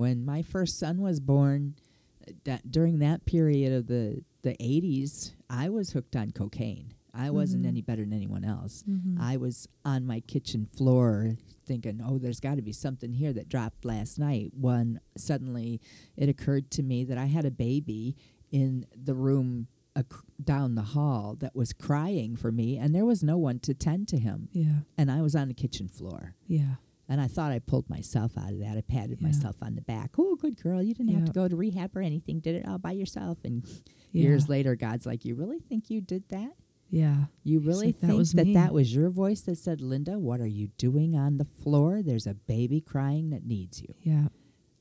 when my first son was born, that during that period of the the 80s, I was hooked on cocaine. I wasn't Mhm. any better than anyone else. Mhm. I was on my kitchen floor thinking, oh, there's got to be something here that dropped last night. When suddenly it occurred to me that I had a baby in the room ac- down the hall that was crying for me, and there was no one to tend to him. yeah. And I was on the kitchen floor. Yeah. And I thought I pulled myself out of that. I patted Yeah. myself on the back. Oh, good girl. You didn't have to go to rehab or anything. Did it all by yourself. And Yeah. years later, God's like, You really think you did that? Yeah. You really like, "That think was that me." that was your voice that said, Linda, what are you doing on the floor? There's a baby crying that needs you. Yeah.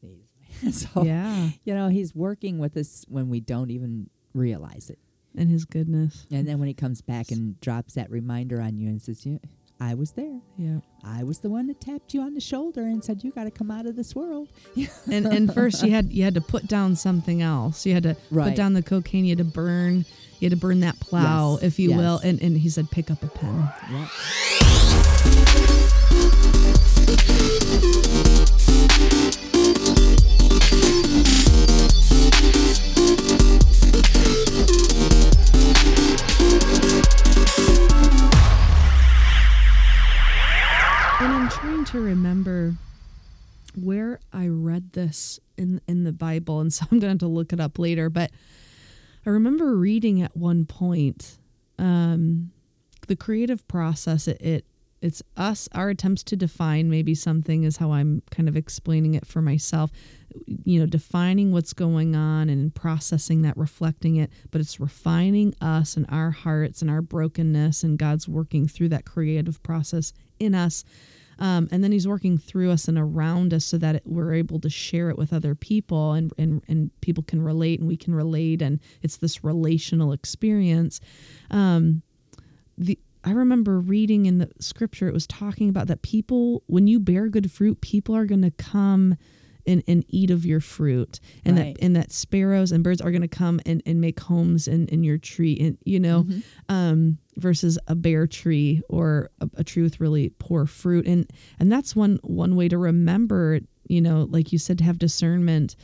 so, Yeah. you know, he's working with us when we don't even realize it. And his goodness. And then when he comes back and drops that reminder on you and says, yeah, I was there. Yeah. I was the one that tapped you on the shoulder and said, you got to come out of this world. and and first you had you had to put down something else. You had to Right. put down the cocaine. You had to burn. You had to burn that plow, Yes, if you will. And and he said, pick up a pen. Yeah. To remember where I read this in in the Bible, and so I'm going to have to look it up later. But I remember reading at one point um, the creative process. It, it it's us our attempts to define maybe something is how I'm kind of explaining it for myself. You know, defining what's going on and processing that, reflecting it, but it's refining us and our hearts and our brokenness, and God's working through that creative process in us. Um, and then he's working through us and around us so that it, we're able to share it with other people and, and, and people can relate and we can relate. And it's this relational experience. Um, the, I remember reading in the scripture, it was talking about that people, when you bear good fruit, people are going to come and, and eat of your fruit. And Right. that and that sparrows and birds are going to come and, and make homes in, in your tree and you know um, versus a bare tree or a, a tree with really poor fruit. And and that's one one way to remember you know like you said to have discernment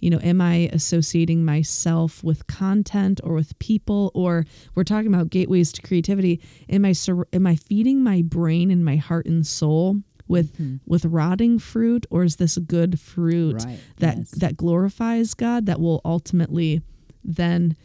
you know am i associating myself with content or with people? Or we're talking about gateways to creativity. Am i sur- am i feeding my brain and my heart and soul with with rotting fruit or is this good fruit Right, that yes. that glorifies god that will ultimately then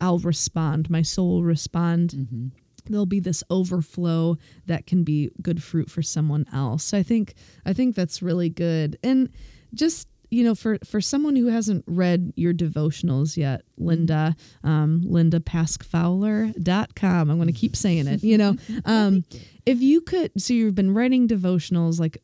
i'll respond my soul will respond Mm-hmm. there'll be this overflow that can be good fruit for someone else. So I think I think that's really good. And just you know, for for someone who hasn't read your devotionals yet, Linda, um, lindapaskfowler.com. I'm going to keep saying it. You know, um, if you could, so you've been writing devotionals like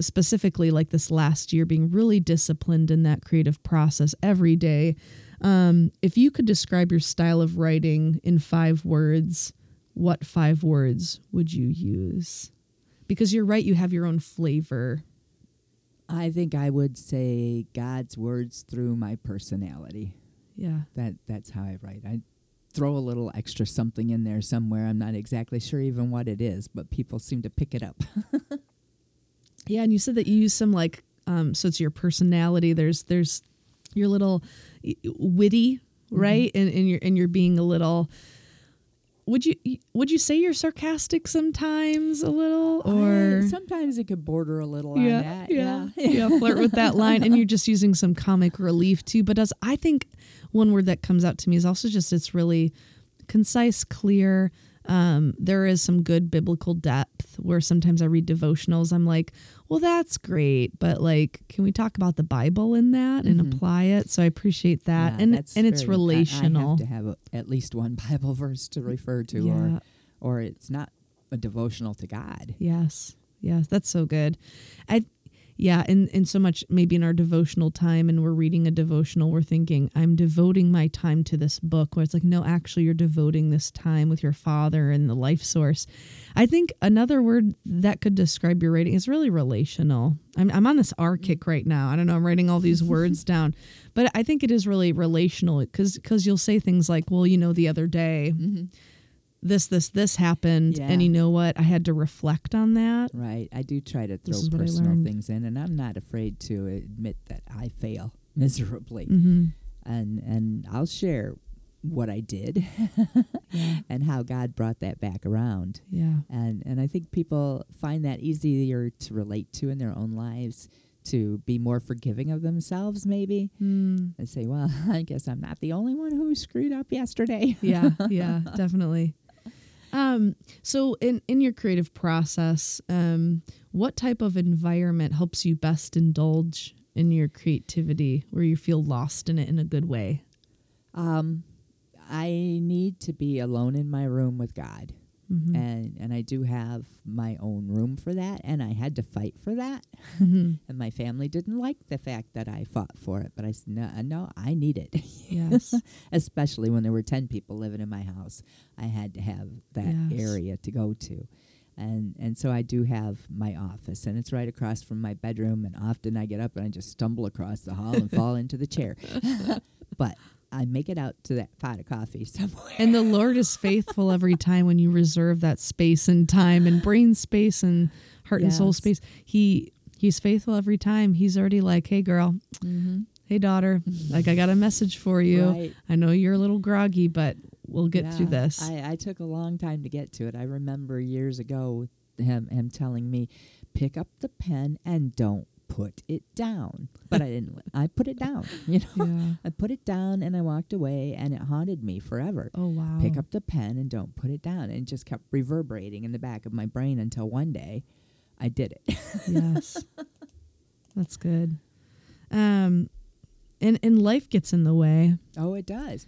specifically like this last year, being really disciplined in that creative process every day. Um, if you could describe your style of writing in five words, what five words would you use? Because you're right, you have your own flavor. I think I would say God's words through my personality. Yeah. That that's how I write. I throw a little extra something in there somewhere. I'm not exactly sure even what it is, but people seem to pick it up. Yeah, and you said that you use some like um so it's your personality. There's there's your little witty, right? And and you're and you're being a little would you would you say you're sarcastic sometimes a little or I- sometimes it could border a little yeah, on that. yeah, Yeah. yeah, flirt with that line, and you're just using some comic relief too. But as I think one word that comes out to me is also just it's really concise, clear. Um, there is some good biblical depth where sometimes I read devotionals. I'm like, well, that's great, but like, can we talk about the Bible in that and Mhm. apply it? So I appreciate that, Yeah, and and it's very- I- I relational. have to have a, at least one Bible verse to refer to, Yeah. or or it's not a devotional to God. Yes. Yes, that's so good. I yeah, and and so much maybe in our devotional time and we're reading a devotional, we're thinking, I'm devoting my time to this book where it's like, no, actually you're devoting this time with your father and the life source. I think another word that could describe your writing is really relational. I'm I'm on this R kick right now. I don't know, I'm writing all these words down. But I think it is really relational because because you'll say things like, well, you know, the other day mm-hmm. This, this, this happened, Yeah. and you know what? I had to reflect on that. Right. I do try to throw is what I personal things in, and I'm not afraid to admit that I fail miserably, Mm-hmm. and and I'll share what I did Yeah. and how God brought that back around. Yeah. And and I think people find that easier to relate to in their own lives, to be more forgiving of themselves, maybe, Mm. and say, "Well, I guess I'm not the only one who screwed up yesterday." yeah yeah definitely um so in in your creative process um what type of environment helps you best indulge in your creativity where you feel lost in it in a good way Um, I need to be alone in my room with God. Mhm. and and I do have my own room for that, and I had to fight for that. Mhm. And my family didn't like the fact that I fought for it, but I said, no, no I need it. yes Especially when there were ten people living in my house, I had to have that Yes. area to go to, and and so I do have my office, and it's right across from my bedroom. And often I get up and I just stumble across the hall and fall into the chair, but I make it out to that pot of coffee somewhere. and the lord is faithful every time when you reserve that space and time and brain space and heart and soul space. He he's faithful every time. He's already like hey girl. Mm-hmm. hey daughter. Like i got a message for you. Right. i know you're a little groggy but we'll get through this. I, I took a long time to get to it. I remember years ago him him telling me, pick up the pen and don't put it down. But I didn't. I put it down. You know, yeah I put it down and I walked away, and it haunted me forever. Oh wow. Pick up the pen and don't put it down. And it just kept reverberating in the back of my brain until one day, I did it. yes. That's good. Um and and life gets in the way. Oh, it does.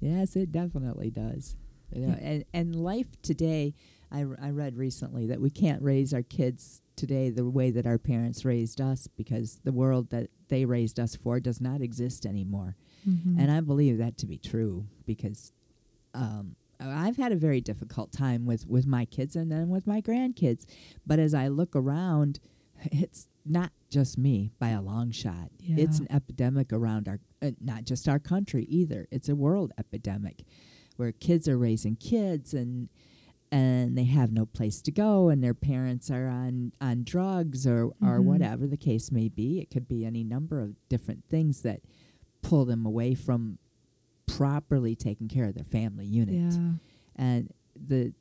yes, it definitely does. You know, and and life today, I, r- I read recently that we can't raise our kids today the way that our parents raised us because the world that they raised us for does not exist anymore. Mm-hmm. And I believe that to be true because um, I've had a very difficult time with, with my kids and then with my grandkids. But as I look around, it's not just me by a long shot. It's an epidemic around our, uh, not just our country either. It's a world epidemic where kids are raising kids and and they have no place to go and their parents are on on drugs or or Mhm. whatever the case may be it could be any number of different things that pull them away from properly taking care of their family unit yeah. and the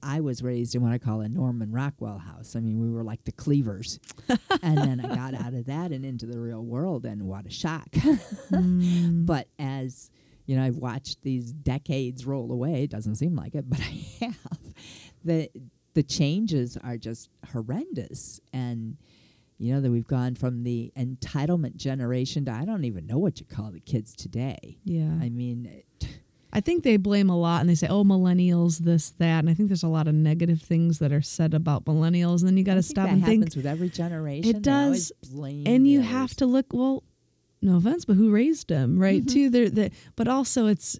I was raised in what I call a Norman Rockwell house. I mean, we were like the cleavers. and then I got out of that and into the real world, and what a shock. Mm. But as you know, I've watched these decades roll away. It doesn't seem like it, but I have. The the changes are just horrendous, and you know that we've gone from the entitlement generation to I don't even know what you call the kids today. yeah. I mean, it- I think they blame a lot and they say, oh, millennials, this, that. And I think there's a lot of negative things that are said about millennials. And then you got to stop and think. happens with every generation. It does, blame And you the have to look, well, no offense, but who raised them, right? Mhm. Too. They're, they but also it's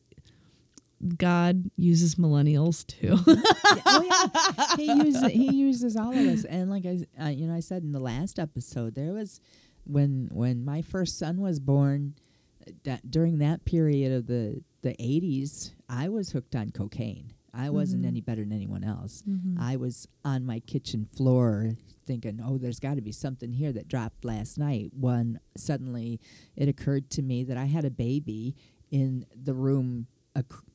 God uses millennials too. Oh yeah, he uses he uses all of us. And like I, uh, you know, I said in the last episode, there was when when my first son was born. That during that period of the the eighties, I was hooked on cocaine. I wasn't Mhm. any better than anyone else. Mhm. I was on my kitchen floor thinking, oh, there's got to be something here that dropped last night. When suddenly it occurred to me that I had a baby in the room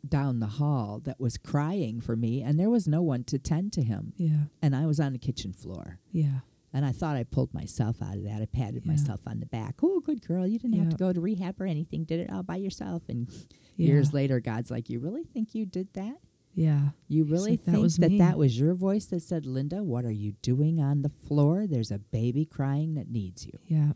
down the hall that was crying for me, and there was no one to tend to him. yeah. And I was on the kitchen floor. Yeah. And I thought I pulled myself out of that. I patted Yeah. myself on the back. Oh, good girl. You didn't have to go to rehab or anything. Did it all by yourself. And Yeah. years later, God's like, You really think you did that? Yeah. You really like, "That think was that me." that was your voice that said, Linda, what are you doing on the floor? There's a baby crying that needs you. Yeah.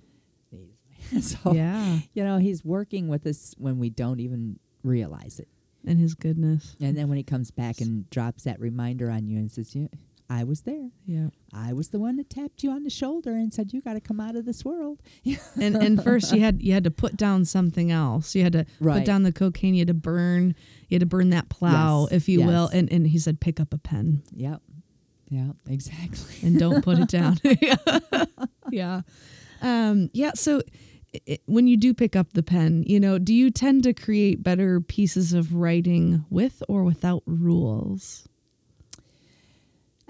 so, yeah. you know, he's working with us when we don't even realize it. And his goodness. And then when he comes back and drops that reminder on you and says, yeah, I was there. Yeah. I was the one that tapped you on the shoulder and said, you got to come out of this world. and and first you had you had to put down something else. You had to Right. put down the cocaine. You had to burn. You had to burn that plow, Yes, if you will. And and he said, pick up a pen Yep. Yeah, exactly. and don't put it down. yeah. Um, yeah. So i when you do pick up the pen, you know, do you tend to create better pieces of writing with or without rules?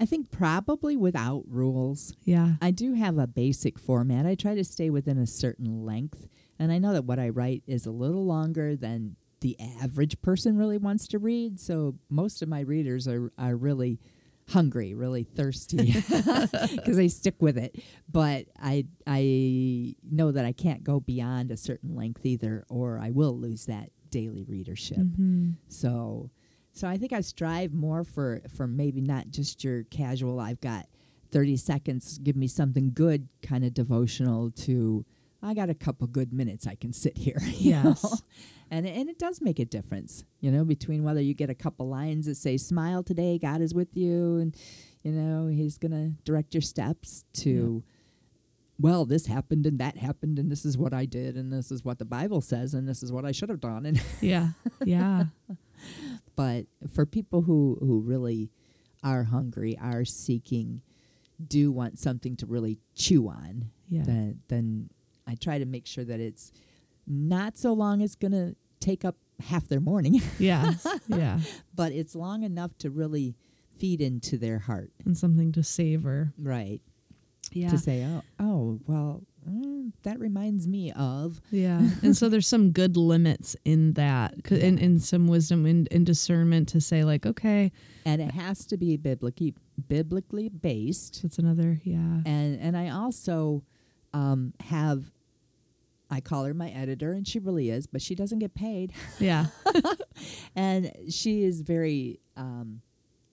I think probably without rules. Yeah. I do have a basic format. I try to stay within a certain length. And I know that what I write is a little longer than the average person really wants to read. So most of my readers are, are really hungry, really thirsty because they stick with it. But I I know that I can't go beyond a certain length either, or I will lose that daily readership. Mm-hmm. So so I think I strive more for for maybe not just your casual. I've got thirty seconds. Give me something good, kind of devotional. To I got a couple good minutes. I can sit here. Yes. know? and and it does make a difference. You know, between whether you get a couple lines that say "Smile today, God is with you," and you know He's gonna direct your steps to. Well, this happened and that happened, and this is what I did, and this is what the Bible says, and this is what I should have done, and Yeah. Yeah. but for people who who really are hungry are seeking do want something to really chew on Yeah. then then i try to make sure that it's not so long it's going to take up half their morning yeah. Yeah. but it's long enough to really feed into their heart And something to savor. right Yeah. to say oh oh well mm, that reminds me of Yeah. and so there's some good limits in that and, Yeah. and some wisdom and, and discernment to say like, okay, and it has to be biblically biblically based that's another, yeah. and and I also um, have I call her my editor, and she really is, but she doesn't get paid, Yeah. and she is very um,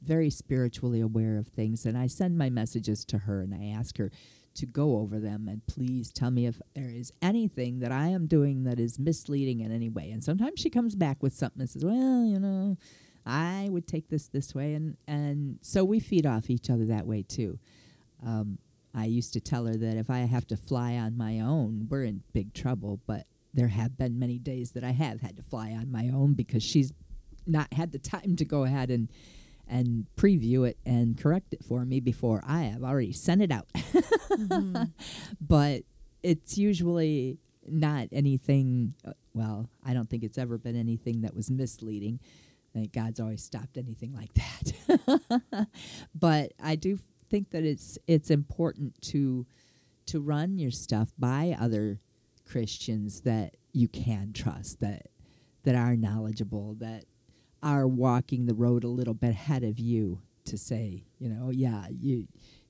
very spiritually aware of things, and I send my messages to her, and I ask her to go over them and please tell me if there is anything that I am doing that is misleading in any way. And sometimes she comes back with something and says, "Well, you know, I would take this this way," and and so we feed off each other that way too. Um, I used to tell her that if I have to fly on my own, we're in big trouble. But there have been many days that I have had to fly on my own because she's not had the time to go ahead and and preview it and correct it for me before I have already sent it out. But it's usually not anything. Uh, well, I don't think it's ever been anything that was misleading. I think God's always stopped anything like that. but I do think that it's it's important to to run your stuff by other Christians that you can trust that that are knowledgeable that are walking the road a little bit ahead of you to say, you know, yeah, you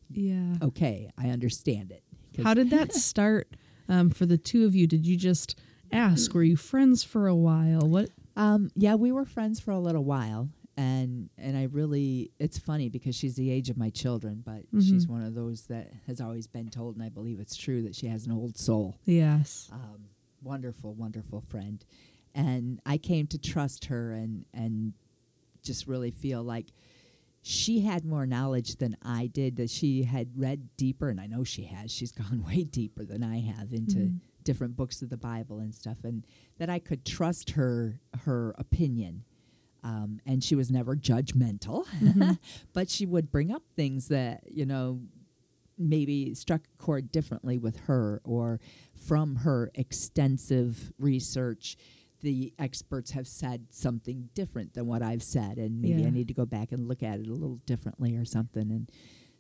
Yeah. okay, I understand it. How did that start um, for the two of you? Did you just ask? Were you friends for a while? What? Um, yeah, we were friends for a little while, and and I really, it's funny because she's the age of my children, but she's Mhm. one of those that has always been told, and I believe it's true that she has an old soul. Yes. Um, wonderful, wonderful friend, and I came to trust her and and just really feel like she had more knowledge than I did. That she had read deeper, and I know she has. She's gone way deeper than I have into Mhm. different books of the Bible and stuff, and that I could trust her her opinion. Um, and she was never judgmental, but she would bring up things that you know maybe struck a chord differently with her, or from her extensive research, the experts have said something different than what I've said, and maybe Yeah. I need to go back and look at it a little differently or something. And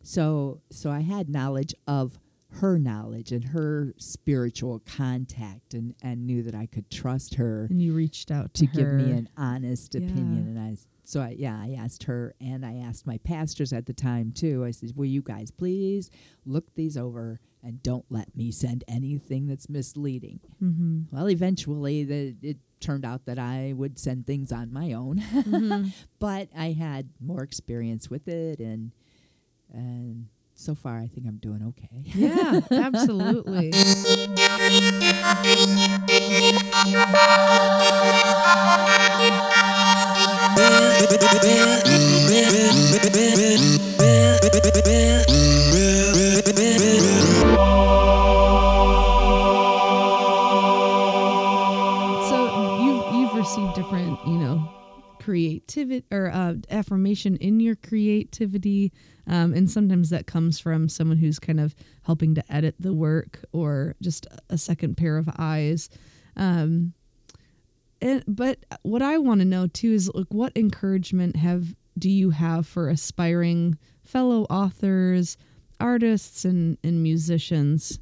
so, so I had knowledge of her knowledge and her spiritual contact, and and knew that I could trust her And you reached out to, to give me an honest opinion. And I, so I, yeah, I asked her and I asked my pastors at the time too. I said, will you guys please look these over and don't let me send anything that's misleading. Mhm. Well, eventually the, it turned out that I would send things on my own, Mhm. but I had more experience with it and, and so far I think I'm doing okay. yeah, absolutely. creativity or uh, affirmation in your creativity. Um, and sometimes that comes from someone who's kind of helping to edit the work or just a second pair of eyes. Um, and, but what I want to know too is like, what encouragement have do you have for aspiring fellow authors, artists, and, and musicians?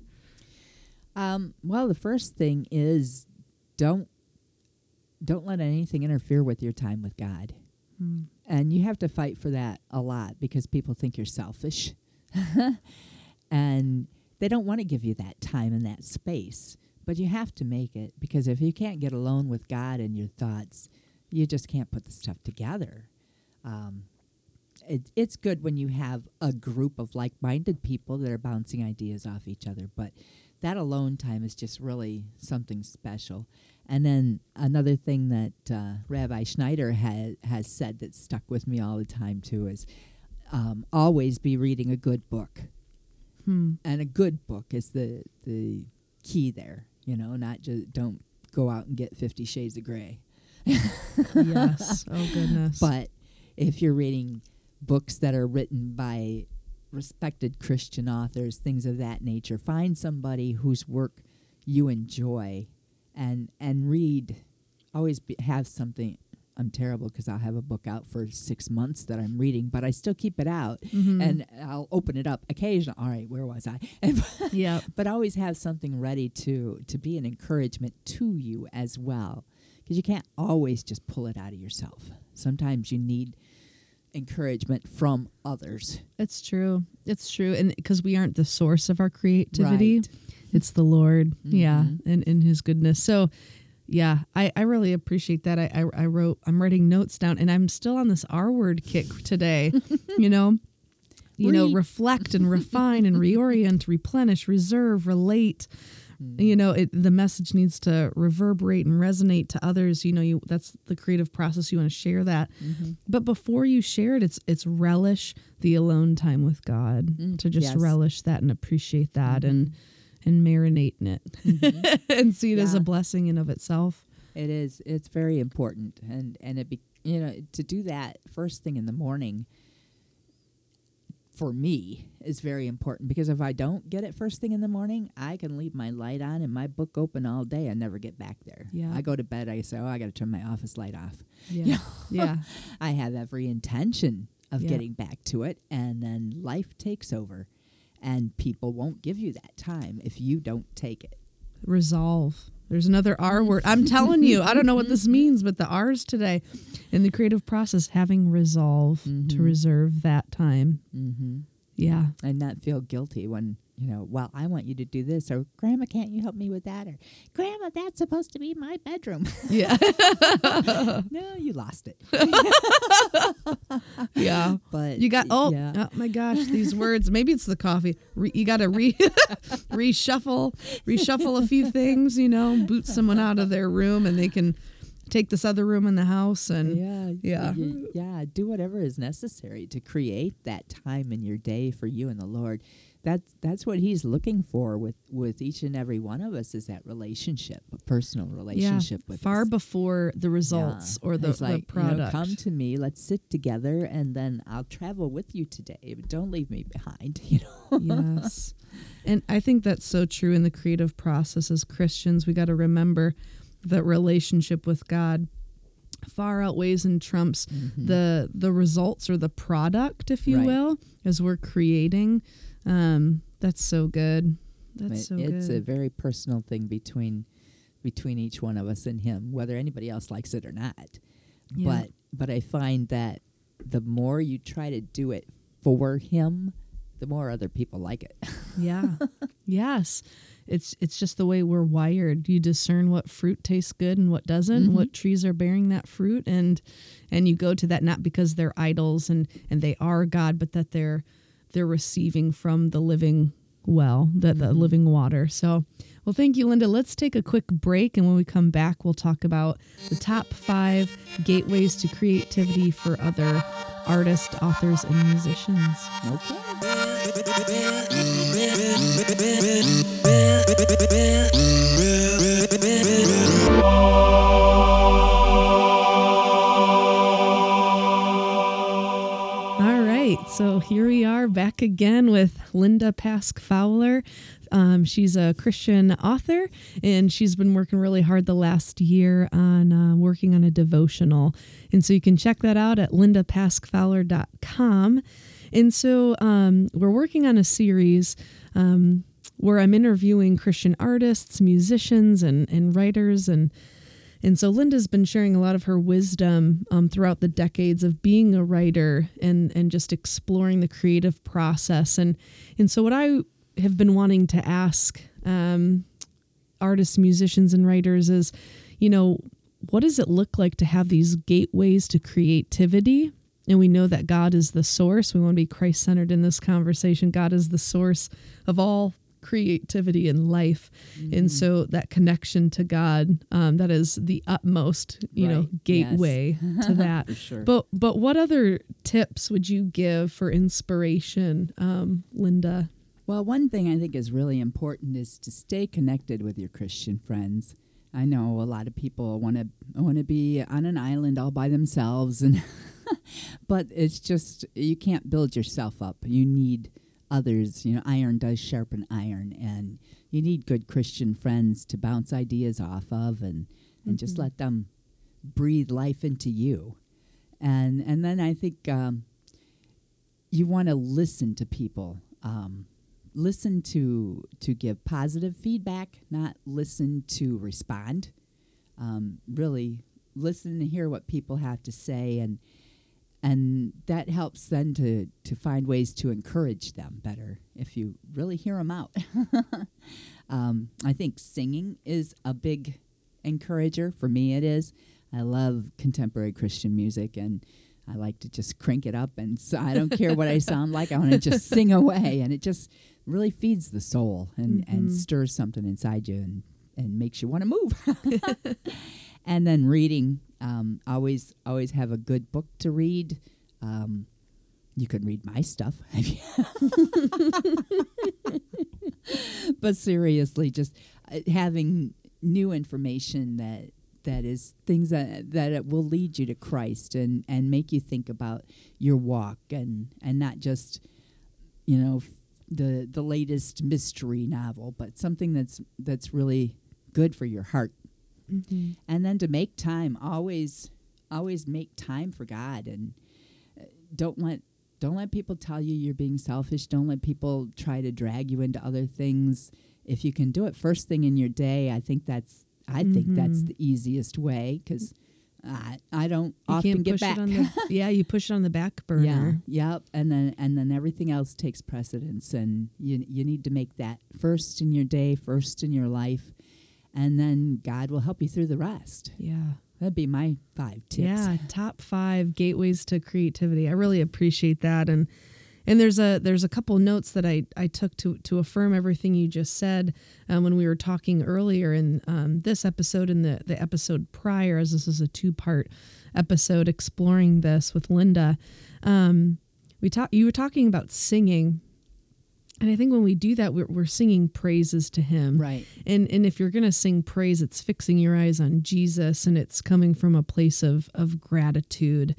Um, well, the first thing is don't don't let anything interfere with your time with God. Hmm. And you have to fight for that a lot because people think you're selfish. and they don't want to give you that time and that space. But you have to make it because if you can't get alone with God and your thoughts, you just can't put the stuff together. Um, it, it's good when you have a group of like minded people that are bouncing ideas off each other, but that alone time is just really something special. And then another thing that uh, Rabbi Schneider ha- has said that stuck with me all the time too is um, always be reading a good book. Hmm. And a good book is the the key there. You know, not just don't go out and get Fifty Shades of Grey. yes. Oh goodness. But if you're reading books that are written by respected Christian authors, things of that nature. Find somebody whose work you enjoy, and and read. Always be, have something. I'm terrible because I'll have a book out for six months that I'm reading, but I still keep it out, Mhm. and I'll open it up occasionally. All right, where was I? yeah. but always have something ready to to be an encouragement to you as well, because you can't always just pull it out of yourself. Sometimes you need encouragement from others. It's true. It's true. And because we aren't the source of our creativity, Right. It's the Lord. Yeah. Mhm. And in his goodness. So, yeah, I, I really appreciate that. I, I, I wrote, I'm writing notes down and I'm still on this R word kick today, you know? You know, Re- reflect and refine and reorient, replenish, reserve, relate. Mm. You know, it, the message needs to reverberate and resonate to others. You know, you that's the creative process. You want to share that, Mm-hmm. but before you share it, it's it's relish the alone time with God Mm, to just yes. Mm-hmm. relish that and appreciate that and and marinate in it mm-hmm. and see it as a blessing in of itself. It is. It's very important, and and it be you know to do that first thing in the morning. For me, is very important because if I don't get it first thing in the morning, I can leave my light on and my book open all day and never get back there. Yeah. I go to bed. I say, "Oh, I got to turn my office light off." Yeah, yeah, I have every intention of Yeah. getting back to it, and then life takes over, and people won't give you that time if you don't take it. resolve. There's another R word. I'm telling you, I don't know what this means, but the R's today in the creative process, having resolve to Mhm. reserve that time. Mm-hmm. Yeah, and not feel guilty when you know well i want you to do this or grandma can't you help me with that or grandma that's supposed to be my bedroom yeah, no you lost it yeah. but You got oh, yeah oh my gosh, these words. Maybe it's the coffee. Re, you got to re reshuffle, reshuffle a few things. You know, boot someone out of their room, and they can take this other room in the house. And yeah Yeah. y- yeah do whatever is necessary to create that time in your day for you and the lord that's that's what he's looking for with with each and every one of us is that relationship a personal relationship with far us. before the results Yeah. or the, like, the you know, product. come to me. Let's sit together, and then I'll travel with you today. But don't leave me behind. You know. yes. And I think that's so true in the creative process as Christians. We got to remember that relationship with God far outweighs and trumps mm-hmm. the the results or the product, if you Right. will, as we're creating. Um, that's so good. That's It- so it's a very personal thing between between each one of us and him, whether anybody else likes it or not. Yeah. But but I find that the more you try to do it for him, the more other people like it. yeah. yes. It's it's just the way we're wired. You discern what fruit tastes good and what doesn't, Mhm. what trees are bearing that fruit and and you go to that not because they're idols and and they are God, but that they're they're receiving from the living well, the, the Mhm. living water. So, well, thank you, Linda. Let's take a quick break. And when we come back, we'll talk about the top five gateways to creativity for other artists, authors, and musicians. okay. So here we are back again with Linda Pask Fowler. Um, she's a Christian author, and she's been working really hard the last year on uh, working on a devotional. And so you can check that out at lindapaskfowler.com. And so um, we're working on a series um, where I'm interviewing Christian artists, musicians, and, and writers and and so Linda's been sharing a lot of her wisdom um, throughout the decades of being a writer and and just exploring the creative process. And and so what I have been wanting to ask um, artists, musicians, and writers is, you know, what does it look like to have these gateways to creativity? And we know that God is the source. We want to be Christ centered in this conversation. God is the source of all creativity in life mm-hmm. and so that connection to god um, that is the utmost you right. know gateway yes. to that sure. but but what other tips would you give for inspiration um, linda well one thing i think is really important is to stay connected with your christian friends i know a lot of people want to want to be on an island all by themselves and but it's just you can't build yourself up you need others. You know, iron does sharpen iron, and you need good Christian friends to bounce ideas off of, and and mm-hmm. just let them breathe life into you. And and then I think um, you want to listen to people. Um, listen to to give positive feedback, not listen to respond. Um, really listen to hear what people have to say and and that helps then to to find ways to encourage them better if you really hear them out. um, I think singing is a big encourager for me. It is. I love contemporary Christian music and. I like to just crank it up, and so I don't care what I sound like. I want to just sing away, and it just really feeds the soul and, mm-hmm. and stirs something inside you and, and makes you want to move. and then reading um, always always have a good book to read. Um, you can read my stuff. but seriously, just uh, having new information that that is things that that it will lead you to Christ and and make you think about your walk and and not just you know the the latest mystery novel, but something that's that's really good for your heart mm-hmm. and then to make time always always make time for god and uh, don't let don't let people tell you you're being selfish don't let people try to drag you into other things if you can do it first thing in your day i think that's i mm-hmm. think that's mm-hmm. the easiest way because I, I don't you often get back. The, yeah, you push it on the back burner. Yeah, yep, and then and then everything else takes precedence, and you you need to make that first in your day, first in your life, and then God will help you through the rest. Yeah. That'd be my five tips. Yeah, top five gateways to creativity. I really appreciate that, and and there's a there's a couple notes that I, I took to to affirm everything you just said um, when we were talking earlier in um, this episode and the the episode prior, as this is a two part episode exploring this with Linda. Um, we talked. You were talking about singing and I think when we do that, we're, we're singing praises to Him, right? And and if you're gonna sing praise, it's fixing your eyes on Jesus, and it's coming from a place of of gratitude,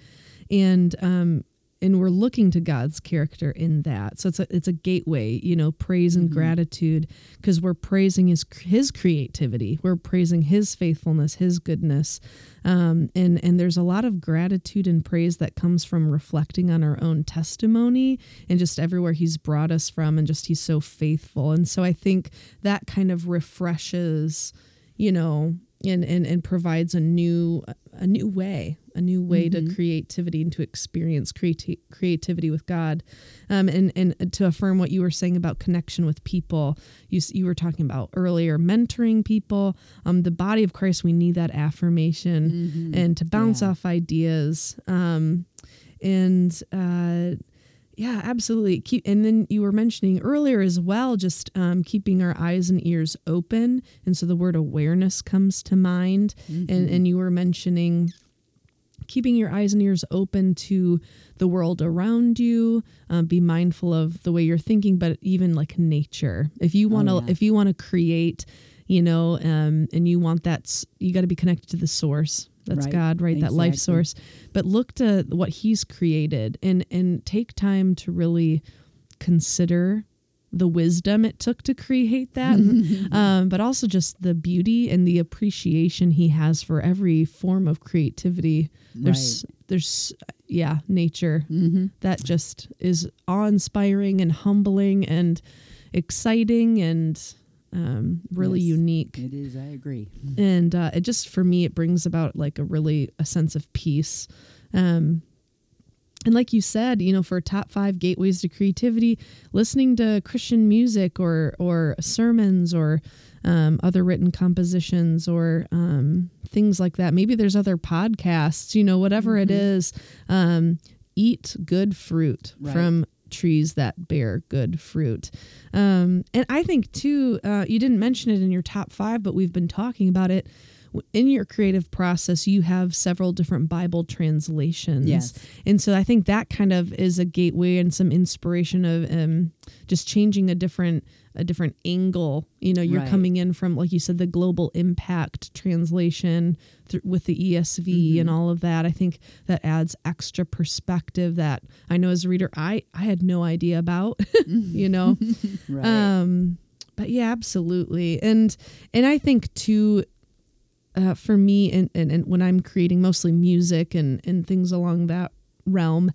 and um, and we're looking to God's character in that. So it's a it's a gateway, you know, praise and mm-hmm. gratitude because we're praising his his creativity. We're praising his faithfulness, his goodness. Um, and and there's a lot of gratitude and praise that comes from reflecting on our own testimony and just everywhere he's brought us from and just he's so faithful. And so I think that kind of refreshes, you know, and and, and provides a new a new way a new way mm-hmm. to creativity and to experience creati- creativity with God um, and and to affirm what you were saying about connection with people you you were talking about earlier mentoring people um, the body of Christ we need that affirmation mm-hmm. and to bounce yeah. off ideas um, and uh, yeah, absolutely. Keep and then you were mentioning earlier as well, just um, keeping our eyes and ears open, and so the word awareness comes to mind. Mm-hmm. And and you were mentioning keeping your eyes and ears open to the world around you. Um, be mindful of the way you're thinking, but even like nature. If you want to, oh, yeah. if you want to create, you know, um, and you want that, you got to be connected to the source That's Right, God, right? That life source. But look to what He's created and and take time to really consider the wisdom it took to create that, um, but also just the beauty and the appreciation He has for every form of creativity. There's there's yeah, nature Mm-hmm. that just is awe inspiring and humbling and exciting and um, really Yes. unique It is. I agree. and uh, it just for me it brings about like a really a sense of peace um and like you said you know for top five gateways to creativity listening to christian music or or sermons or um, other written compositions or um, things like that maybe there's other podcasts you know whatever it is um, eat good fruit Right. from trees that bear good fruit um, and I think too, uh, you didn't mention it in your top five, but we've been talking about it. In your creative process, you have several different Bible translations. Yes. And so I think that kind of is a gateway and some inspiration of um, just changing a different a different angle. You know, you're Right. coming in from, like you said, the global impact translation th- with the ESV Mm-hmm. and all of that. I think that adds extra perspective that I know as a reader, I I had no idea about. you know. Right. Um, but yeah, absolutely. And and I think too, uh, for me, and, and and when I'm creating mostly music and and things along that realm,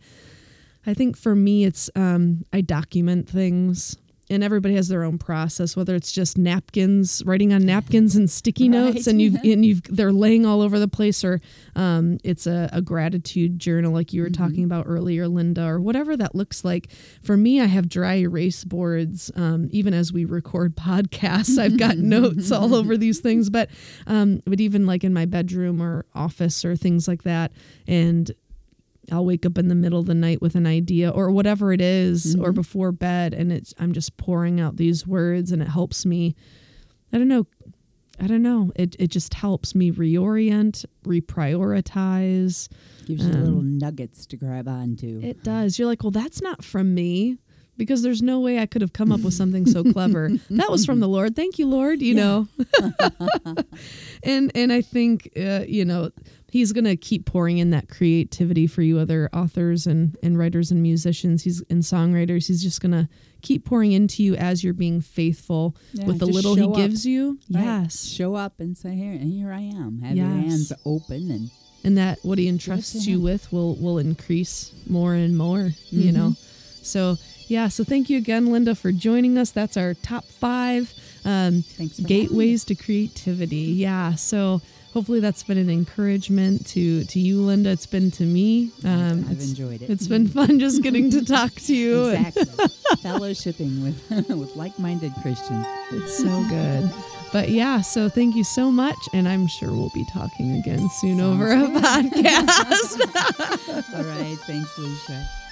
I think for me it's um, I document things. And everybody has their own process, whether it's just napkins, writing on napkins and sticky notes, and you've and you've they're laying all over the place, or um, it's a, a gratitude journal like you were talking about earlier, Linda, or whatever that looks like. For me, I have dry erase boards. Um, even as we record podcasts, I've got notes all over these things. But um, but even like in my bedroom or office or things like that, and I'll wake up in the middle of the night with an idea or whatever it is, or before bed, and it's I'm just pouring out these words, and it helps me. I don't know. I don't know. It it just helps me reorient, reprioritize. Gives you little nuggets to grab onto. um, It does. You're like, well, that's not from me because there's no way I could have come up with something so clever. that was from the Lord. Thank you, Lord. You know. and and I think uh, you know he's gonna keep pouring in that creativity for you other authors and and writers and musicians. He's and songwriters. He's just gonna keep pouring into you as you're being faithful Yeah, with the little he up. gives you. Right. Yes. Show up and say, here, and here I am. Have your hands open and and that what he entrusts you with will will increase more and more you know so yeah so thank you again linda for joining us that's our top five um, gateways to creativity yeah so hopefully that's been an encouragement to to you linda it's been to me um, I've it's, enjoyed it. it's been fun just getting to talk to you exactly. Fellowshipping with with like-minded Christians. it's so good but yeah so thank you so much and i'm sure we'll be talking again soon over a podcast All right. Thanks, Lucia.